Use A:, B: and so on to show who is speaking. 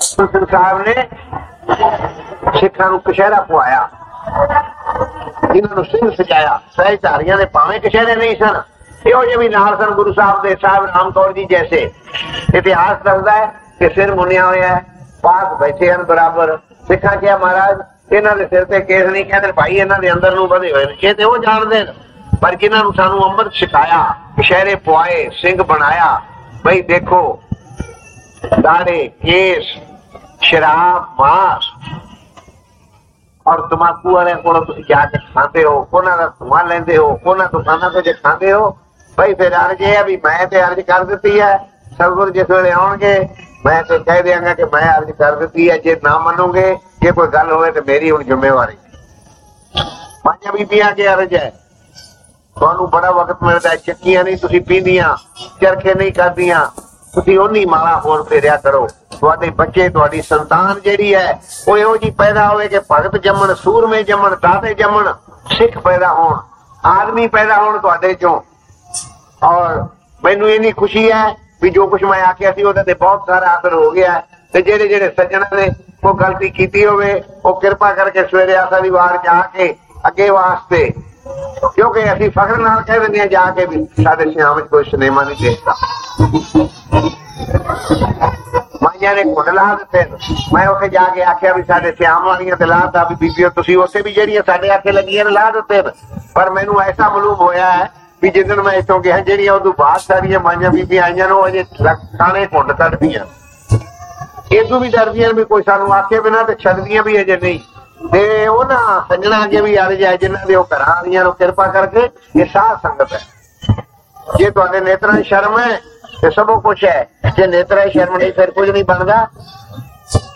A: ਸਿੰਘ ਸਾਹਿਬ ਨੇ ਸਿੱਖਾਂ ਨੂੰ ਕਸ਼ਹਿਰਾ ਪਵਾਇਆ। ਇਹਨਾਂ ਨੂੰ ਸਿੰਘ ਸਜਾਇਆ। ਸਹਿਚਾਰੀਆਂ ਦੇ ਭਾਵੇਂ ਕਸ਼ਹਿਰੇ ਨਹੀਂ ਸਨ। ਇਹੋ ਜਿਹੇ ਵੀ ਨਾਲ ਸਨ ਗੁਰੂ ਸਾਹਿਬ ਦੇ, ਸਾਹਿਬ ਰਾਮ ਕੌਰ ਜੀ ਜੈਸੇ। ਇਤਿਹਾਸ ਦੱਸਦਾ ਹੈ ਕਿ ਸਿਰ ਮੁੰਨਿਆ ਹੋਇਆ ਹੈ। ਪਾਸ ਬੈਠੇ ਹਨ ਬਰਾਬਰ। ਸਿੱਖਾਂ ਕਿਹਾ, ਮਹਾਰਾਜ, ਇਹਨਾਂ ਦੇ ਸਿਰ ਤੇ ਕੇਸ ਨਹੀਂ ਕਹਿੰਦੇ। ਭਾਈ, ਇਹਨਾਂ ਦੇ ਅੰਦਰ ਨੂੰ ਵਧੇ ਹੋਏ ਨੇ। ਇਹ ਤੇ ਉਹ ਜਾਣਦੇ ਨੇ। ਪਰ ਜਿਨ੍ਹਾਂ ਨੂੰ ਸਾਨੂੰ ਅੰਮ੍ਰਿਤ ਛਕਾਇਆ, ਕਸ਼ਹਿਰੇ ਪਵਾਏ ਸਿੰਘ ਬਣਾਇਆ, ਬਈ ਦੇਖੋ ਦਾੜੇ ਕੇਸ ਸ਼ਰਾਬ ਮਾਸ ਔਰ ਤਮਾਕੂ ਵਾਲਿਆਂ ਕੋਲ ਤੁਸੀਂ ਜਾ ਕੇ ਖਾਂਦੇ ਹੋ ਉਹਨਾਂ ਦਾ ਧੂਆਂ ਲੈਂਦੇ ਹੋ ਉਹਨਾਂ ਤੋਂ ਖਾਣਾ ਕੁਝ ਖਾਂਦੇ ਹੋ ਭਾਈ ਫਿਰ ਅਰਜ ਇਹ ਆ ਵੀ ਮੈਂ ਤੇ ਅਰਜ ਕਰ ਦਿੱਤੀ ਹੈ ਸਤਿਗੁਰ ਜਿਸ ਵੇਲੇ ਆਉਣਗੇ ਮੈਂ ਤੇ ਕਹਿ ਦਿਆਂਗਾ ਕਿ ਮੈਂ ਅਰਜ ਕਰ ਦਿੱਤੀ ਹੈ ਜੇ ਨਾ ਮੰਨੋਗੇ ਜੇ ਕੋਈ ਗੱਲ ਹੋਵੇ ਤੇ ਮੇਰੀ ਹੁਣ ਜ਼ਿੰਮੇਵਾਰੀ ਪੰਜਾਂ ਬੀਬੀਆਂ ਕੇ ਅਰਜ ਹੈ ਤੁਹਾਨੂੰ ਬੜਾ ਵਕਤ ਮਿਲਦਾ ਹੈ ਚੱਕੀਆਂ ਨਹੀਂ ਤੁਸੀਂ ਪੀਂਦੀਆਂ ਚਰਖੇ ਨਹੀਂ ਕਰਦੀਆਂ ਤੁਸੀਂ ਉਹਨੀ ਮਾਲਾ ਹੋਰ ਫੇਰਿਆ ਕਰੋ। ਤੁਹਾਡੇ ਬੱਚੇ, ਤੁਹਾਡੀ ਸੰਤਾਨ ਜਿਹੜੀ ਹੈ, ਉਹ ਇਹੋ ਜੀ ਪੈਦਾ ਹੋਵੇ ਕਿ ਭਗਤ ਜੰਮਣ, ਸੂਰਮੇ ਜੰਮਣ, ਦਾਤੇ ਜੰਮਣ, ਸਿੱਖ ਪੈਦਾ ਹੋਣ, ਆਦਮੀ ਪੈਦਾ ਹੋਣ ਤੁਹਾਡੇ ਚੋਂ। ਔਰ ਮੈਨੂੰ ਇੰਨੀ ਖੁਸ਼ੀ ਹੈ ਵੀ ਜੋ ਕੁਝ ਮੈਂ ਆਖਿਆ ਸੀ, ਉਹਦੇ ਤੇ ਬਹੁਤ ਸਾਰਾ ਅਸਰ ਹੋ ਗਿਆ ਹੈ। ਤੇ ਜਿਹੜੇ ਜਿਹੜੇ ਸੱਜਣਾ ਨੇ ਉਹ ਗਲਤੀ ਕੀਤੀ ਹੋਵੇ, ਉਹ ਕਿਰਪਾ ਕਰਕੇ ਸਵੇਰੇ ਆਸਾ ਦੀ ਵਾਰ ਜਾ ਕੇ ਅੱਗੇ ਵਾਸਤੇ, ਕਿਉਂਕਿ ਅਸੀਂ ਫਖਰ ਨਾਲ ਕਹਿ ਦਿੰਦੇ ਹਾਂ, ਜਾ ਕੇ ਵੀ ਸਾਡੇ ਸ਼ਾਮ ਵਿੱਚ ਕੋਈ ਸਿਨੇਮਾ ਨਹੀਂ ਦੇਖਦਾ। ਮਾਈਆਂ ਨੇ ਘੁੰਡ ਲਾ ਦਿੱਤੇ ਨੇ। ਮੈਂ ਉੱਥੇ ਜਾ ਕੇ ਆਖਿਆ ਵੀ ਸਾਡੇ ਸਿਆਮ ਵਾਲੀਆਂ ਤੇ ਲਾਤਾ ਵੀ ਬੀਬੀਓ, ਤੁਸੀਂ ਉੱਥੇ ਵੀ ਜਿਹੜੀਆਂ ਸਾਡੇ ਆਖੇ ਲੱਗੀਆਂ ਨੇ ਲਾ ਦਿੱਤੇ ਨੇ। ਪਰ ਮੈਨੂੰ ਐਸਾ ਮਾਲੂਮ ਹੋਇਆ ਹੈ ਵੀ ਜਿੱਦਣ ਮੈਂ ਇੱਥੋਂ ਗਿਆ, ਜਿਹੜੀਆਂ ਉਦੋਂ ਬਾਅਦ ਸਾਰੀਆਂ ਮਾਈਆਂ ਬੀਬੀਆਂ ਆਈਆਂ ਨੇ, ਉਹ ਅਜੇ ਖਾਣੇ ਘੁੰਡ ਕੱਢਦੀਆਂ ਇਦੋਂ ਵੀ ਡਰਦੀਆਂ ਨੇ ਵੀ ਕੋਈ ਸਾਨੂੰ ਆਖੇ ਬਿਨਾ ਤੇ ਛੱਡਦੀਆਂ ਵੀ ਅਜੇ ਨਹੀਂ ਤੇ ਉਹਨਾਂ ਸੰਜਣਾ ਅੱਗੇ ਵੀ ਆ ਜਾਏ ਜਿਨ੍ਹਾਂ ਦੇ ਉਹ ਘਰਾਂ ਵਾਲੀਆਂ ਨੂੰ ਕਿਰਪਾ ਕਰਕੇ ਇਹ ਸਾਧ ਸੰਗਤ ਹੈ ਜੇ ਤੁਹਾਡੇ ਨੇਤਰਾਂ 'ਚ ਸ਼ਰਮ ਹੈ ਤੇ ਸਭੋ ਕੁਛ ਹੈ। ਜੇ ਨੇਤਰਾਂ 'ਚ ਸ਼ਰਮ ਨਹੀਂ ਫਿਰ ਕੁਝ ਨਹੀਂ ਬਣਦਾ।